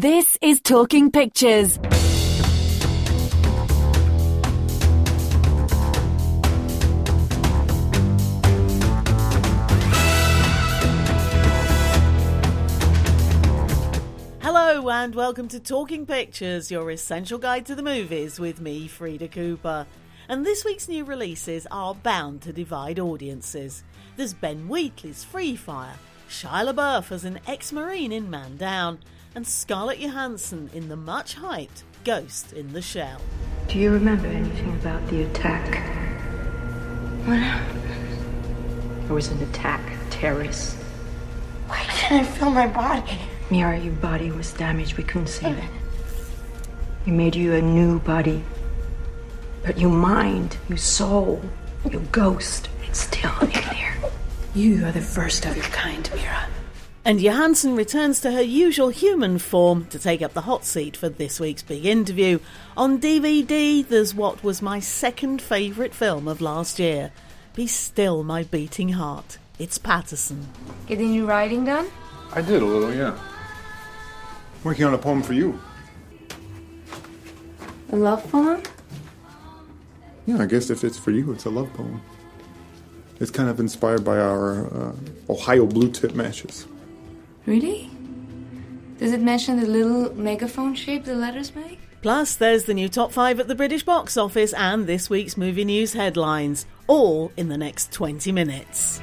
This is Talking Pictures. Hello and welcome to Talking Pictures, your essential guide to the movies with me, Frida Cooper. And this week's new releases are bound to divide audiences. There's Ben Wheatley's Free Fire, Shia LaBeouf as an ex-marine in Man Down, and Scarlett Johansson in the much hyped Ghost in the Shell. Do you remember anything about the attack? What happened? There was an attack, terrorists. Why can't I feel my body? Mira, your body was damaged. We couldn't save it. We made you a new body. But your mind, your soul, your ghost, it's still in there. You are the first of your kind, Mira. And Johansson returns to her usual human form to take up the hot seat for this week's big interview. On DVD, there's what was my second favourite film of last year Be Still My Beating Heart. It's Paterson. Getting your writing done? I did a little, yeah. Working on a poem for you. A love poem? Yeah, I guess if it's for you, it's a love poem. It's kind of inspired by our uh, Ohio blue tip matches. Really? Does it mention the little megaphone shape the letters make? Plus, there's the new top five at the British box office and this week's movie news headlines, all in the next 20 minutes.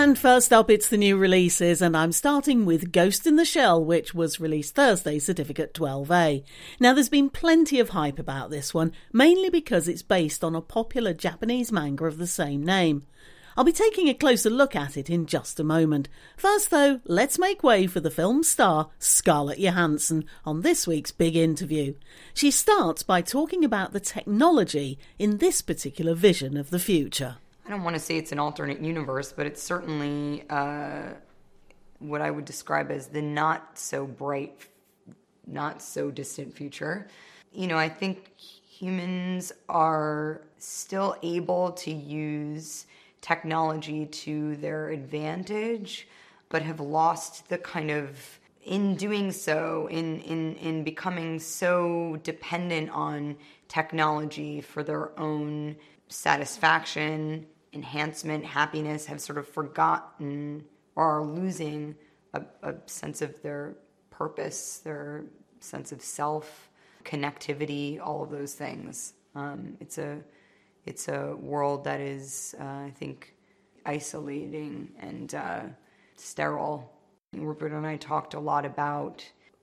And first up, it's the new releases, and I'm starting with Ghost in the Shell, which was released Thursday, Certificate 12A. Now, there's been plenty of hype about this one, mainly because it's based on a popular Japanese manga of the same name. I'll be taking a closer look at it in just a moment. First, though, let's make way for the film's star, Scarlett Johansson, on this week's big interview. She starts by talking about the technology in this particular vision of the future. I don't want to say it's an alternate universe, but it's certainly uh, what I would describe as the not so bright, not so distant future. You know, I think humans are still able to use technology to their advantage, but have lost the kind of in doing so, in in in becoming so dependent on technology for their own satisfaction enhancement, happiness, have sort of forgotten or are losing a, a sense of their purpose, their sense of self, connectivity, all of those things. Um, it's a it's a world that is, uh, I think, isolating and uh, sterile. Rupert and I talked a lot about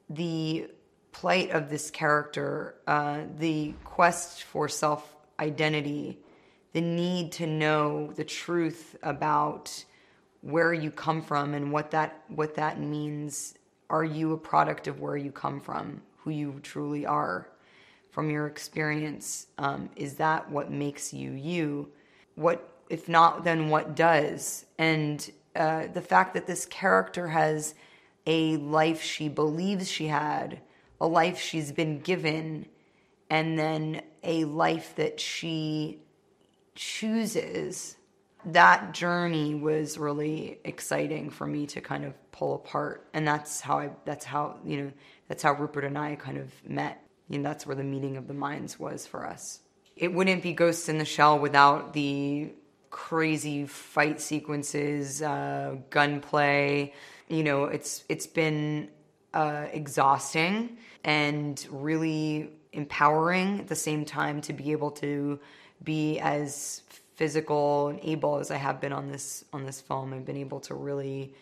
the plight of this character, uh, the quest for self identity the need to know the truth about where you come from and what that what that means. Are you a product of where you come from who you truly are? From your experience um, is that what makes you you? What if not then what does? And uh, the fact that this character has a life she believes she had a life she's been given and then a life that she chooses, that journey was really exciting for me to kind of pull apart. And that's how I, that's how, you know, that's how Rupert and I kind of met. And that's where the meeting of the minds was for us. It wouldn't be Ghosts in the Shell without the crazy fight sequences, uh, gunplay. You know, it's it's been uh, exhausting and really empowering at the same time to be able to be as physical and able as I have been on this on this film. I've been able to really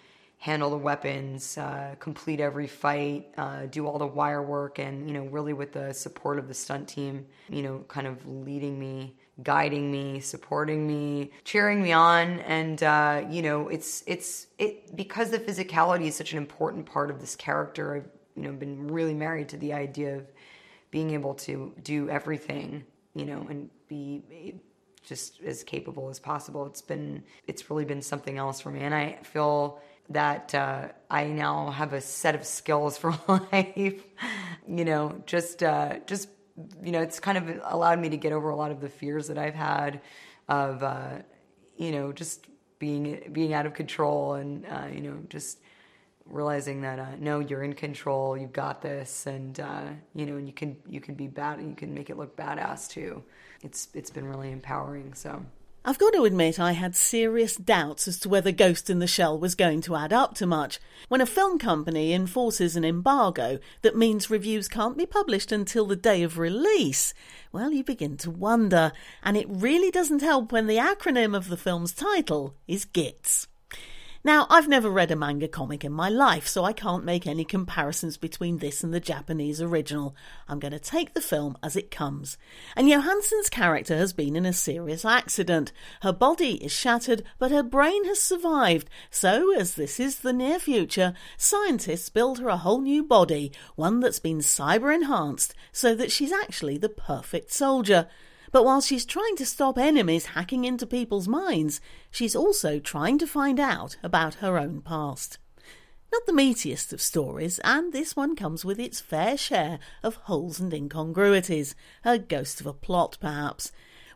handle the weapons, uh, complete every fight, uh, do all the wire work, and you know, really with the support of the stunt team, you know, kind of leading me, guiding me, supporting me, cheering me on, and uh, you know, it's it's it because the physicality is such an important part of this character. I've you know been really married to the idea of being able to do everything, you know, and be just as capable as possible. It's been it's really been something else for me, and I feel that uh, I now have a set of skills for life. you know, just uh, just you know, it's kind of allowed me to get over a lot of the fears that I've had of uh, you know, just being being out of control and uh, you know just realizing that uh, no, you're in control, you've got this, and uh, you know, and you can you can be bad, you can make it look badass too. It's it's been really empowering. So. I've got to admit, I had serious doubts as to whether Ghost in the Shell was going to add up to much. When a film company enforces an embargo that means reviews can't be published until the day of release, well, you begin to wonder. And it really doesn't help when the acronym of the film's title is GITS. Now, I've never read a manga comic in my life, so I can't make any comparisons between this and the Japanese original. I'm going to take the film as it comes. And Johansson's character has been in a serious accident. Her body is shattered, but her brain has survived. So, as this is the near future, scientists build her a whole new body, one that's been cyber enhanced, so that she's actually the perfect soldier. But while she's trying to stop enemies hacking into people's minds, she's also trying to find out about her own past. Not the meatiest of stories, and this one comes with its fair share of holes and incongruities, a ghost of a plot perhaps.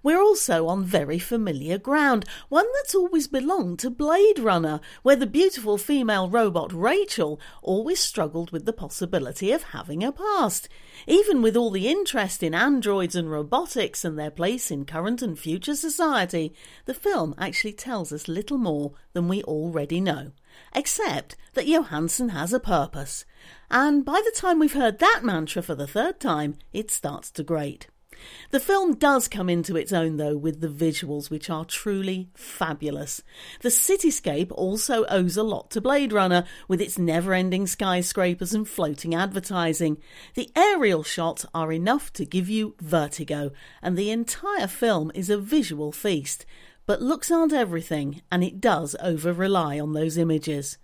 We're also on very familiar ground, one that's always belonged to Blade Runner, where the beautiful female robot Rachel always struggled with the possibility of having a past. Even with all the interest in androids and robotics and their place in current and future society, the film actually tells us little more than we already know. Except that Johansson has a purpose. And by the time we've heard that mantra for the third time, it starts to grate. The film does come into its own, though, with the visuals, which are truly fabulous. The cityscape also owes a lot to Blade Runner, with its never ending skyscrapers and floating advertising. The aerial shots are enough to give you vertigo, and the entire film is a visual feast. But looks aren't everything, and it does over rely on those images.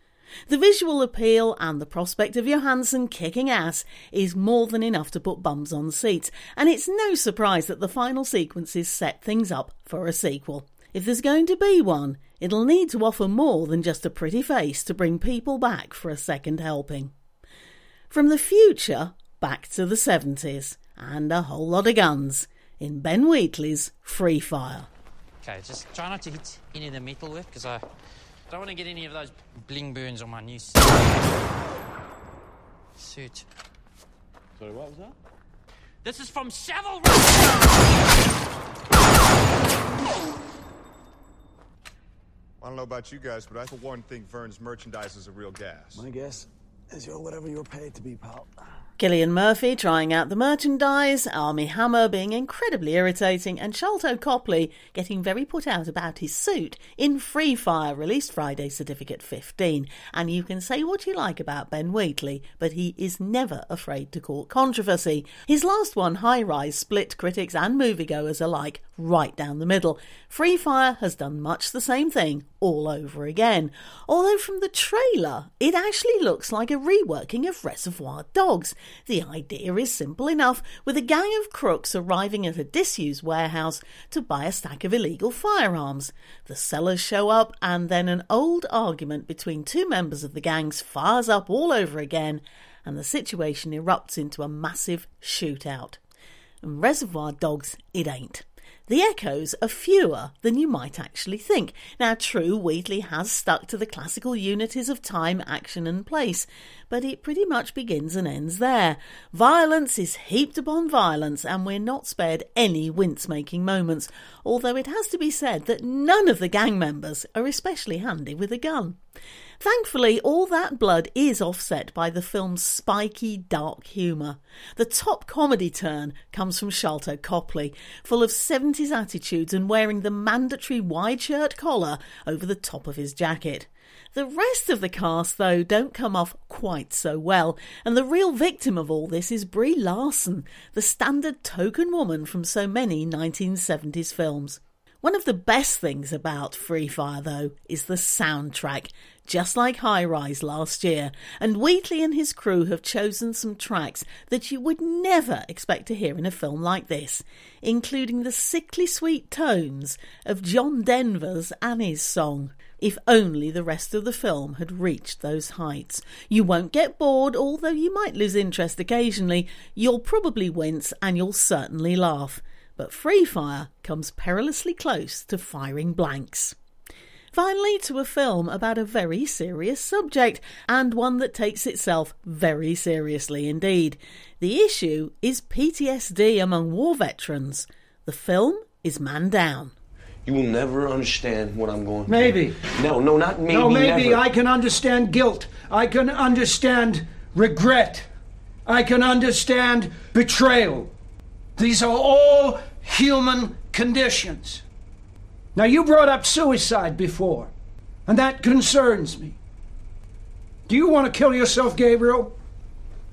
The visual appeal and the prospect of Johansson kicking ass is more than enough to put bums on seats, and it's no surprise that the final sequences set things up for a sequel. If there's going to be one, it'll need to offer more than just a pretty face to bring people back for a second helping. From the future back to the 70s, and a whole lot of guns in Ben Wheatley's Free Fire. Okay, just try not to hit any of the metalwork because I don't want to get any of those bling burns on my new suit. suit. Sorry, what was that? This is from Savile I don't know about you guys, but I for one think Vern's merchandise is a real gas. My guess is you're whatever you're paid to be, pal. Cillian Murphy trying out the merchandise, Armie Hammer being incredibly irritating, and Sharlto Copley getting very put out about his suit in Free Fire, released Friday, Certificate 15. And you can say what you like about Ben Wheatley, but he is never afraid to court controversy. His last one, High Rise, split critics and moviegoers alike right down the middle. Free Fire has done much the same thing all over again. Although from the trailer, it actually looks like a reworking of Reservoir Dogs. The idea is simple enough, with a gang of crooks arriving at a disused warehouse to buy a stack of illegal firearms. The sellers show up, and then an old argument between two members of the gangs fires up all over again, and the situation erupts into a massive shootout. And Reservoir Dogs, it ain't. The echoes are fewer than you might actually think. Now, true, Wheatley has stuck to the classical unities of time, action, and place, but it pretty much begins and ends there. Violence is heaped upon violence, and we're not spared any wince making moments, although it has to be said that none of the gang members are especially handy with a gun. Thankfully, all that blood is offset by the film's spiky, dark humour. The top comedy turn comes from Sharlto Copley, full of 70s attitudes and wearing the mandatory wide shirt collar over the top of his jacket. The rest of the cast, though, don't come off quite so well, and the real victim of all this is Brie Larson, the standard token woman from so many 1970s films. One of the best things about Free Fire, though, is the soundtrack, just like High Rise last year, and Wheatley and his crew have chosen some tracks that you would never expect to hear in a film like this, including the sickly sweet tones of John Denver's Annie's song. If only the rest of the film had reached those heights. You won't get bored, although you might lose interest occasionally. You'll probably wince and you'll certainly laugh but Free Fire comes perilously close to firing blanks. Finally, to a film about a very serious subject, and one that takes itself very seriously indeed. The issue is PTSD among war veterans. The film is Man Down. You will never understand what I'm going through. Maybe. No, no, not maybe. no, maybe never. I can understand guilt. I can understand regret. I can understand betrayal. These are all human conditions. Now, you brought up suicide before, and that concerns me. Do you want to kill yourself, Gabriel?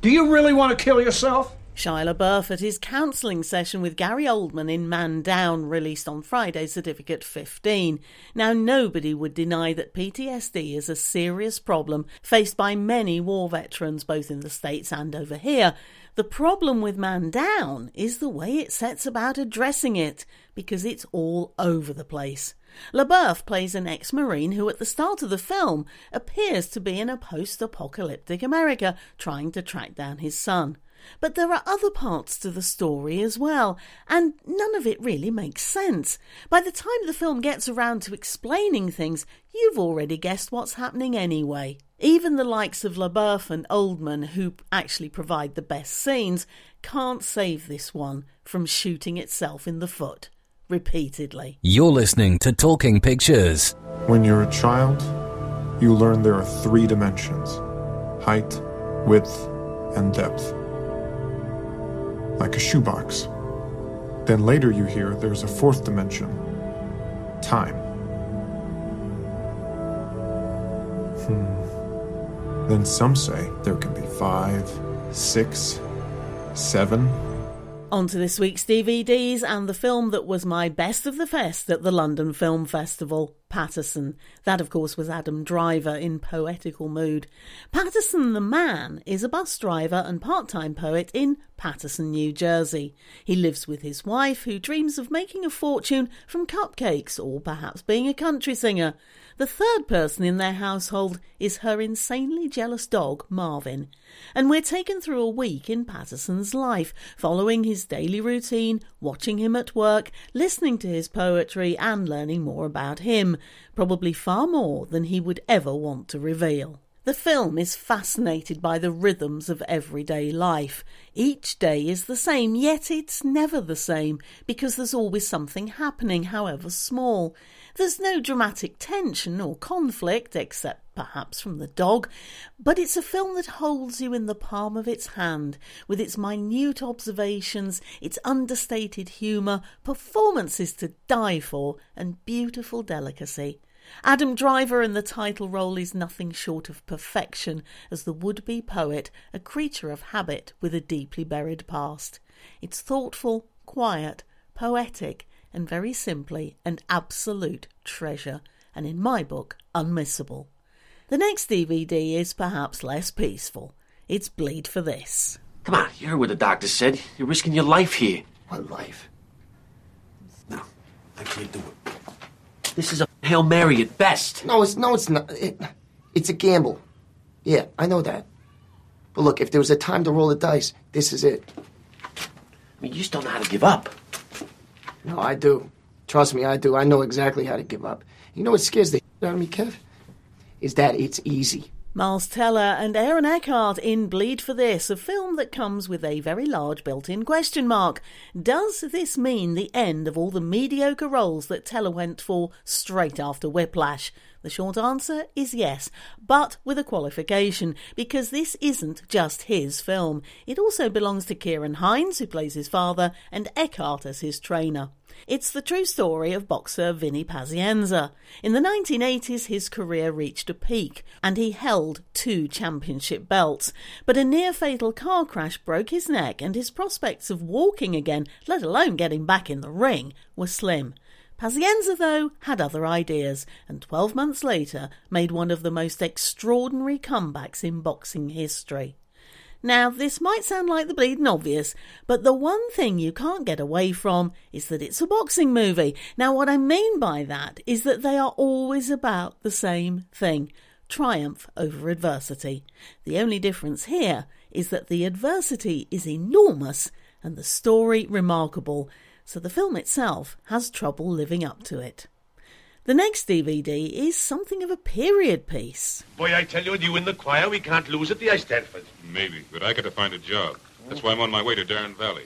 Do you really want to kill yourself? Shia LaBeouf at his counselling session with Gary Oldman in Man Down, released on Friday, Certificate 15. Now, nobody would deny that PTSD is a serious problem faced by many war veterans, both in the States and over here. The problem with Man Down is the way it sets about addressing it, because it's all over the place. LaBeouf plays an ex Marine who, at the start of the film, appears to be in a post apocalyptic America trying to track down his son. But there are other parts to the story as well, and none of it really makes sense. By the time the film gets around to explaining things, you've already guessed what's happening anyway. Even the likes of LaBeouf and Oldman, who actually provide the best scenes, can't save this one from shooting itself in the foot repeatedly. You're listening to Talking Pictures. When you're a child, you learn there are three dimensions height, width, and depth. Like a shoebox. Then later you hear there's a fourth dimension time. Hmm. Then some say there can be five, six, seven. On to this week's DVDs and the film that was my best of the fest at the London Film Festival, Paterson. That, of course, was Adam Driver in poetical mood. Paterson the man is a bus driver and part time poet in Paterson, New Jersey. He lives with his wife, who dreams of making a fortune from cupcakes or perhaps being a country singer. The third person in their household is her insanely jealous dog, Marvin. And we're taken through a week in Paterson's life, following his daily routine, watching him at work, listening to his poetry, and learning more about him, probably far more than he would ever want to reveal. The film is fascinated by the rhythms of everyday life. Each day is the same, yet it's never the same, because there's always something happening, however small. There's no dramatic tension or conflict, except perhaps from the dog, but it's a film that holds you in the palm of its hand, with its minute observations, its understated humour, performances to die for, and beautiful delicacy. Adam Driver in the title role is nothing short of perfection as the would be poet, a creature of habit with a deeply buried past. It's thoughtful, quiet, poetic, and very simply an absolute treasure, and in my book, unmissable. The next DVD is perhaps less peaceful. It's Bleed for This. Come on, you heard what the doctor said. You're risking your life here. What life? No, I can't do it. This is a Hail Mary at best. No, it's no, it's not. It, it's a gamble. Yeah, I know that. But look, if there was a time to roll the dice, this is it. I mean, you just don't know how to give up. No, I do. Trust me, I do. I know exactly how to give up. You know what scares the shit out of me, Kev? Is that it's easy. Miles Teller and Aaron Eckhart in Bleed for This, a film that comes with a very large built in question mark. Does this mean the end of all the mediocre roles that Teller went for straight after Whiplash? The short answer is yes, but with a qualification, because this isn't just his film. It also belongs to Ciarán Hinds, who plays his father, and Eckhart as his trainer. It's the true story of boxer Vinny Pazienza. In the 1980s, his career reached a peak, and he held two championship belts. But a near fatal car crash broke his neck, and his prospects of walking again, let alone getting back in the ring, were slim. Pazienza, though, had other ideas, and 12 months later made one of the most extraordinary comebacks in boxing history. Now, this might sound like the bleeding obvious, but the one thing you can't get away from is that it's a boxing movie. Now, what I mean by that is that they are always about the same thing triumph over adversity. The only difference here is that the adversity is enormous and the story remarkable, so the film itself has trouble living up to it. The next DVD is something of a period piece. Boy, I tell you, you in the choir, we can't lose at the Eisteddfod. Maybe, but I got to find a job. That's why I'm on my way to Darren Valley.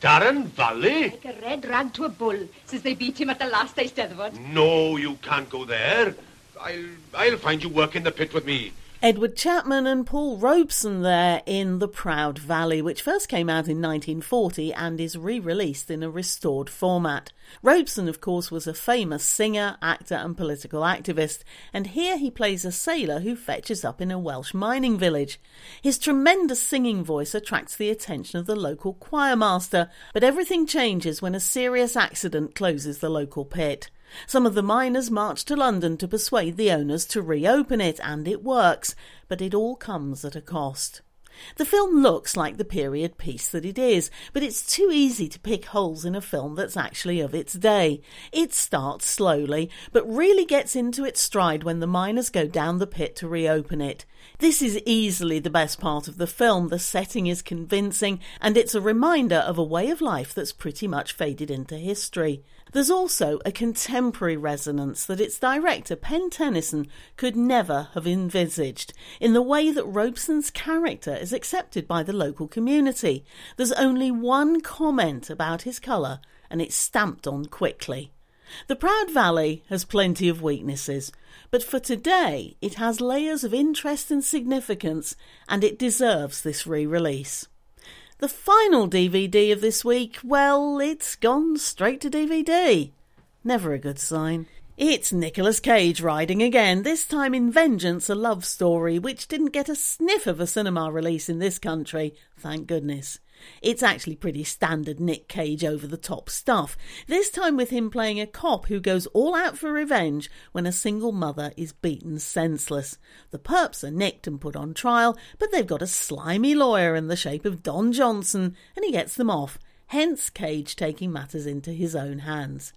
Darren Valley? Like a red rag to a bull, since they beat him at the last eh, Eisteddfod. No, you can't go there. I'll, I'll find you work in the pit with me. Edward Chapman and Paul Robeson there in The Proud Valley, which first came out in 1940 and is re released in a restored format. Robeson, of course, was a famous singer, actor, and political activist, and here he plays a sailor who fetches up in a Welsh mining village. His tremendous singing voice attracts the attention of the local choir master, but everything changes when a serious accident closes the local pit. Some of the miners march to London to persuade the owners to reopen it, and it works, but it all comes at a cost. The film looks like the period piece that it is, but it's too easy to pick holes in a film that's actually of its day. It starts slowly, but really gets into its stride when the miners go down the pit to reopen it. This is easily the best part of the film. The setting is convincing, and it's a reminder of a way of life that's pretty much faded into history. There's also a contemporary resonance that its director, Pen Tennyson, could never have envisaged in the way that Robeson's character is accepted by the local community. There's only one comment about his colour, and it's stamped on quickly. The Proud Valley has plenty of weaknesses, but for today it has layers of interest and significance, and it deserves this re release. The final DVD of this week, well, it's gone straight to DVD. Never a good sign. It's Nicolas Cage riding again, this time in Vengeance, a love story, which didn't get a sniff of a cinema release in this country, thank goodness. It's actually pretty standard Nick Cage over the top stuff, this time with him playing a cop who goes all out for revenge when a single mother is beaten senseless. The perps are nicked and put on trial, but they've got a slimy lawyer in the shape of Don Johnson, and he gets them off, hence Cage taking matters into his own hands.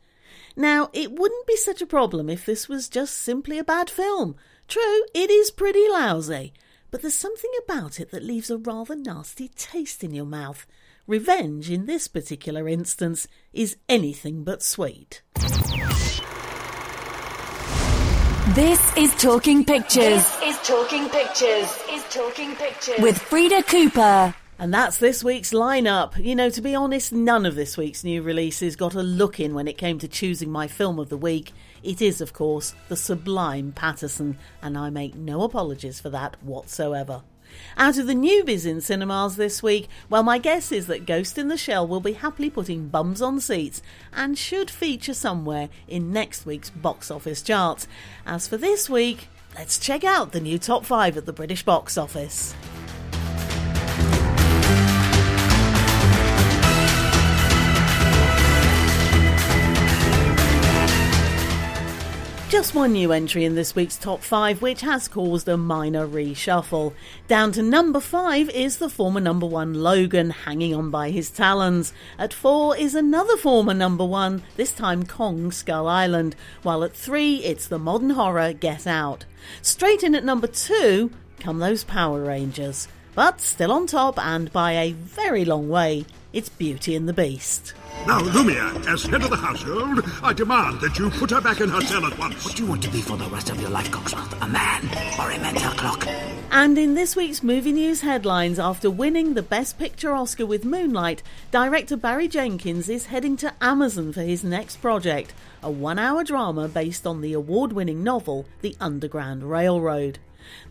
Now, it wouldn't be such a problem if this was just simply a bad film. True, it is pretty lousy, but there's something about it that leaves a rather nasty taste in your mouth. Revenge, in this particular instance, is anything but sweet. This is Talking Pictures. This is Talking Pictures. Is Talking Pictures. With Frida Cooper. And that's this week's lineup. You know, to be honest, none of this week's new releases got a look in when it came to choosing my film of the week. It is, of course, the sublime Paterson, and I make no apologies for that whatsoever. Out of the newbies in cinemas this week, well, my guess is that Ghost in the Shell will be happily putting bums on seats and should feature somewhere in next week's box office charts. As for this week, let's check out the new top five at the British box office. Just one new entry in this week's top five, which has caused a minor reshuffle. Down to number five is the former number one Logan, hanging on by his talons. At four is another former number one, this time Kong Skull Island, while at three it's the modern horror Get Out. Straight in at number two come those Power Rangers. But still on top, and by a very long way, it's Beauty and the Beast. Now, Lumière, as head of the household, I demand that you put her back in her cell at once. What do you want to be for the rest of your life, Cogsworth? A man or a mental clock? And in this week's movie news headlines, after winning the Best Picture Oscar with Moonlight, director Barry Jenkins is heading to Amazon for his next project, a one hour drama based on the award winning novel The Underground Railroad.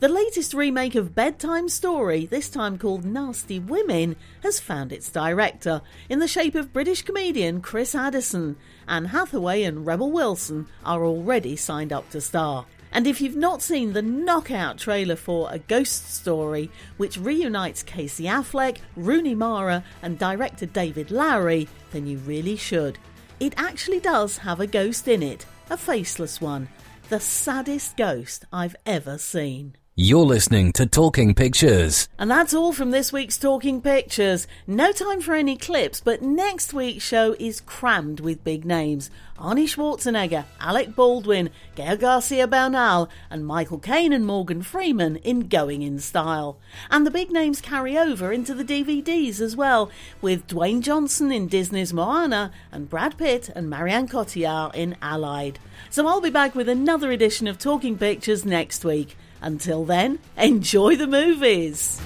The latest remake of Bedtime Story, this time called Nasty Women, has found its director in the shape of British comedian Chris Addison. Anne Hathaway and Rebel Wilson are already signed up to star. And if you've not seen the knockout trailer for A Ghost Story, which reunites Casey Affleck, Rooney Mara, and director David Lowery, then you really should. It actually does have a ghost in it, a faceless one, the saddest ghost I've ever seen. You're listening to Talking Pictures. And that's all from this week's Talking Pictures. No time for any clips, but next week's show is crammed with big names. Arnie Schwarzenegger, Alec Baldwin, Gael Garcia Bernal, and Michael Caine and Morgan Freeman in Going in Style. And the big names carry over into the DVDs as well, with Dwayne Johnson in Disney's Moana and Brad Pitt and Marion Cotillard in Allied. So I'll be back with another edition of Talking Pictures next week. Until then, enjoy the movies.